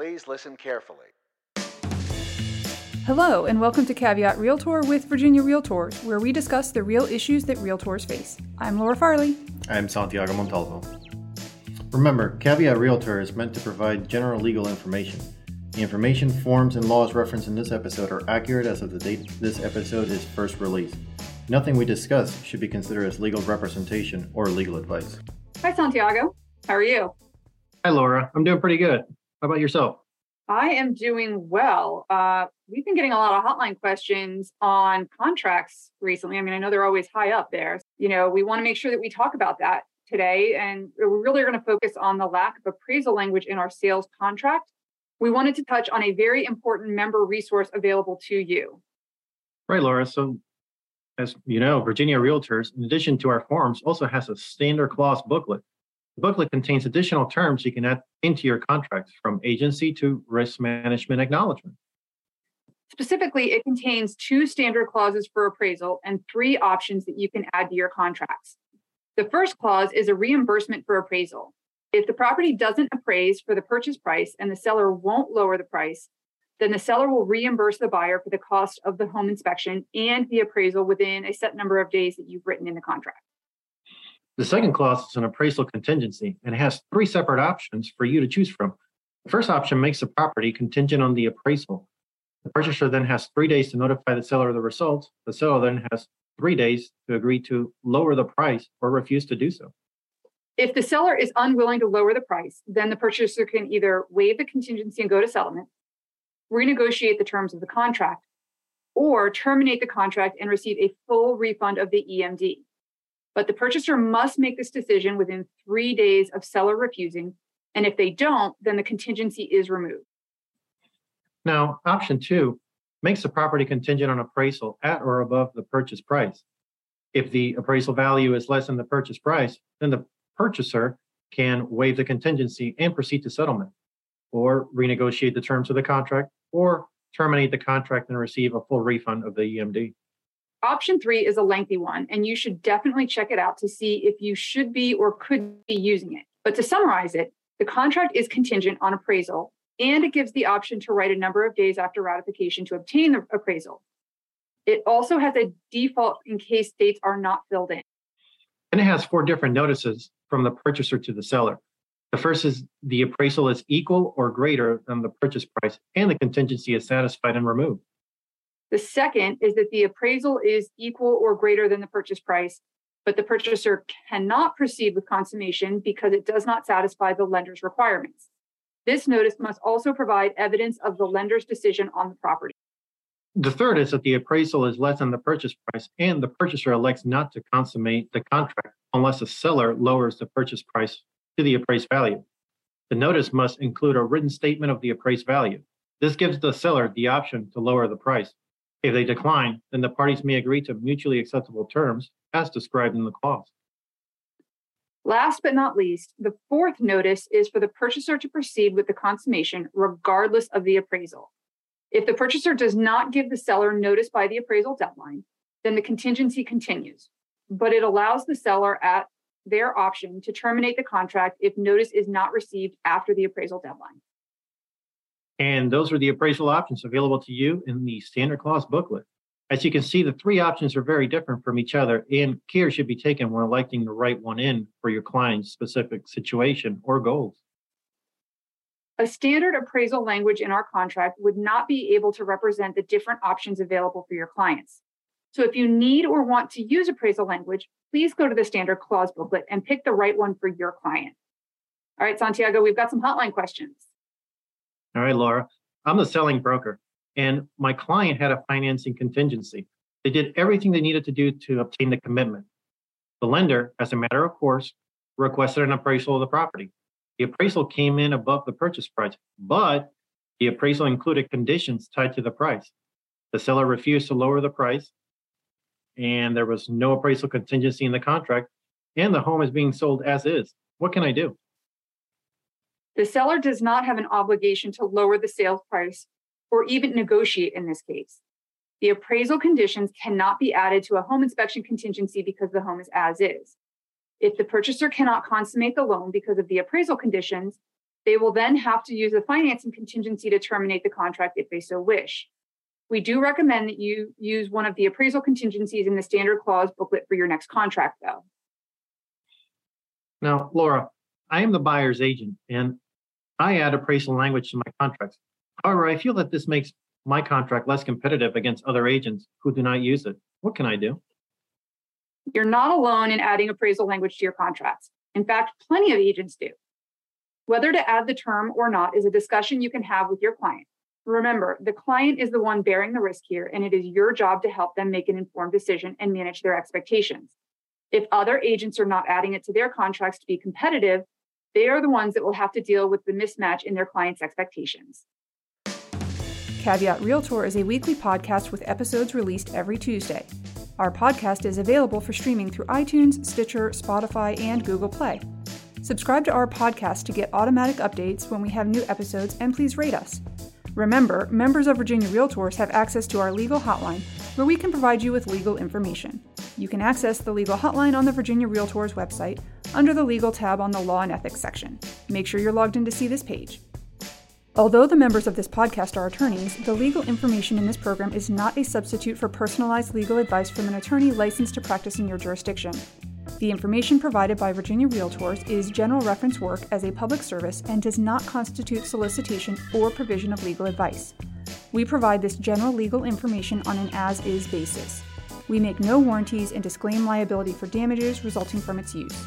Please listen carefully. Hello, and welcome to Caveat Realtor with Virginia Realtors, where we discuss the real issues that realtors face. I'm Laura Farley. I'm Santiago Montalvo. Remember, Caveat Realtor is meant to provide general legal information. The information, forms, and laws referenced in this episode are accurate as of the date this episode is first released. Nothing we discuss should be considered as legal representation or legal advice. Hi, Santiago. How are you? Hi, Laura. I'm doing pretty good. How about yourself? I am doing well. Uh, we've been getting a lot of hotline questions on contracts recently. I mean, I know they're always high up there. You know, we want to make sure that we talk about that today. And we're really going to focus on the lack of appraisal language in our sales contract we wanted to touch on a very important member resource available to you. Right, Laura. So, as you know, Virginia Realtors, in addition to our forms, also has a standard clause booklet. The booklet contains additional terms you can add into your contracts from agency to risk management acknowledgement. Specifically, it contains two standard clauses for appraisal and three options that you can add to your contracts. The first clause is a reimbursement for appraisal. If the property doesn't appraise for the purchase price and the seller won't lower the price, then the seller will reimburse the buyer for the cost of the home inspection and the appraisal within a set number of days that you've written in the contract. The second clause is an appraisal contingency and has three separate options for you to choose from. The first option makes the property contingent on the appraisal. The purchaser then has three days to notify the seller of the results. The seller then has three days to agree to lower the price or refuse to do so. If the seller is unwilling to lower the price, then the purchaser can either waive the contingency and go to settlement, renegotiate the terms of the contract, or terminate the contract and receive a full refund of the EMD. But the purchaser must make this decision within three days of seller refusing. And if they don't, then the contingency is removed. Now, option two makes the property contingent on appraisal at or above the purchase price. If the appraisal value is less than the purchase price, then the purchaser can waive the contingency and proceed to settlement, or renegotiate the terms of the contract, or terminate the contract and receive a full refund of the EMD. Option three is a lengthy one, and you should definitely check it out to see if you should be or could be using it. But to summarize it, the contract is contingent on appraisal, and it gives the option to write a number of days after ratification to obtain the appraisal. It also has a default in case dates are not filled in. And it has four different notices from the purchaser to the seller. The first is the appraisal is equal or greater than the purchase price and the contingency is satisfied and removed. The second is that the appraisal is equal or greater than the purchase price, but the purchaser cannot proceed with consummation because it does not satisfy the lender's requirements. This notice must also provide evidence of the lender's decision on the property. The third is that the appraisal is less than the purchase price and the purchaser elects not to consummate the contract unless the seller lowers the purchase price to the appraised value. The notice must include a written statement of the appraised value. This gives the seller the option to lower the price. If they decline, then the parties may agree to mutually acceptable terms as described in the clause. Last but not least, the fourth notice is for the purchaser to proceed with the consummation regardless of the appraisal. If the purchaser does not give the seller notice by the appraisal deadline, then the contingency continues, but it allows the seller at their option to terminate the contract if notice is not received after the appraisal deadline. And those are the appraisal options available to you in the standard clause booklet. As you can see, the three options are very different from each other, and care should be taken when electing the right one in for your client's specific situation or goals. A standard appraisal language in our contract would not be able to represent the different options available for your clients. So if you need or want to use appraisal language, please go to the standard clause booklet and pick the right one for your client. All right, Santiago, we've got some hotline questions. All right, Laura. I'm the selling broker, and my client had a financing contingency. They did everything they needed to do to obtain the commitment. The lender, as a matter of course, requested an appraisal of the property. The appraisal came in above the purchase price, but the appraisal included conditions tied to the price. The seller refused to lower the price, and there was no appraisal contingency in the contract, and the home is being sold as is. What can I do? The seller does not have an obligation to lower the sales price or even negotiate in this case. The appraisal conditions cannot be added to a home inspection contingency because the home is as is. If the purchaser cannot consummate the loan because of the appraisal conditions, They will then have to use a financing contingency to terminate the contract if they so wish. We do recommend that you use one of the appraisal contingencies in the standard clause booklet for your next contract, though. Now, Laura, I am the buyer's agent and I add appraisal language to my contracts. However, I feel that this makes my contract less competitive against other agents who do not use it. What can I do? You're not alone in adding appraisal language to your contracts. In fact, plenty of agents do. Whether to add the term or not is a discussion you can have with your client. Remember, the client is the one bearing the risk here, and it is your job to help them make an informed decision and manage their expectations. If other agents are not adding it to their contracts to be competitive, they are the ones that will have to deal with the mismatch in their clients' expectations. Caveat Realtor is a weekly podcast with episodes released every Tuesday. Our podcast is available for streaming through iTunes, Stitcher, Spotify, and Google Play. Subscribe to our podcast to get automatic updates when we have new episodes, and please rate us. Remember, members of Virginia Realtors have access to our legal hotline, where we can provide you with legal information. You can access the legal hotline on the Virginia Realtors website under the Legal tab on the Law and Ethics section. Make sure you're logged in to see this page. Although the members of this podcast are attorneys, the legal information in this program is not a substitute for personalized legal advice from an attorney licensed to practice in your jurisdiction. The information provided by Virginia Realtors is general reference work as a public service and does not constitute solicitation or provision of legal advice. We provide this general legal information on an as is basis. We make no warranties and disclaim liability for damages resulting from its use.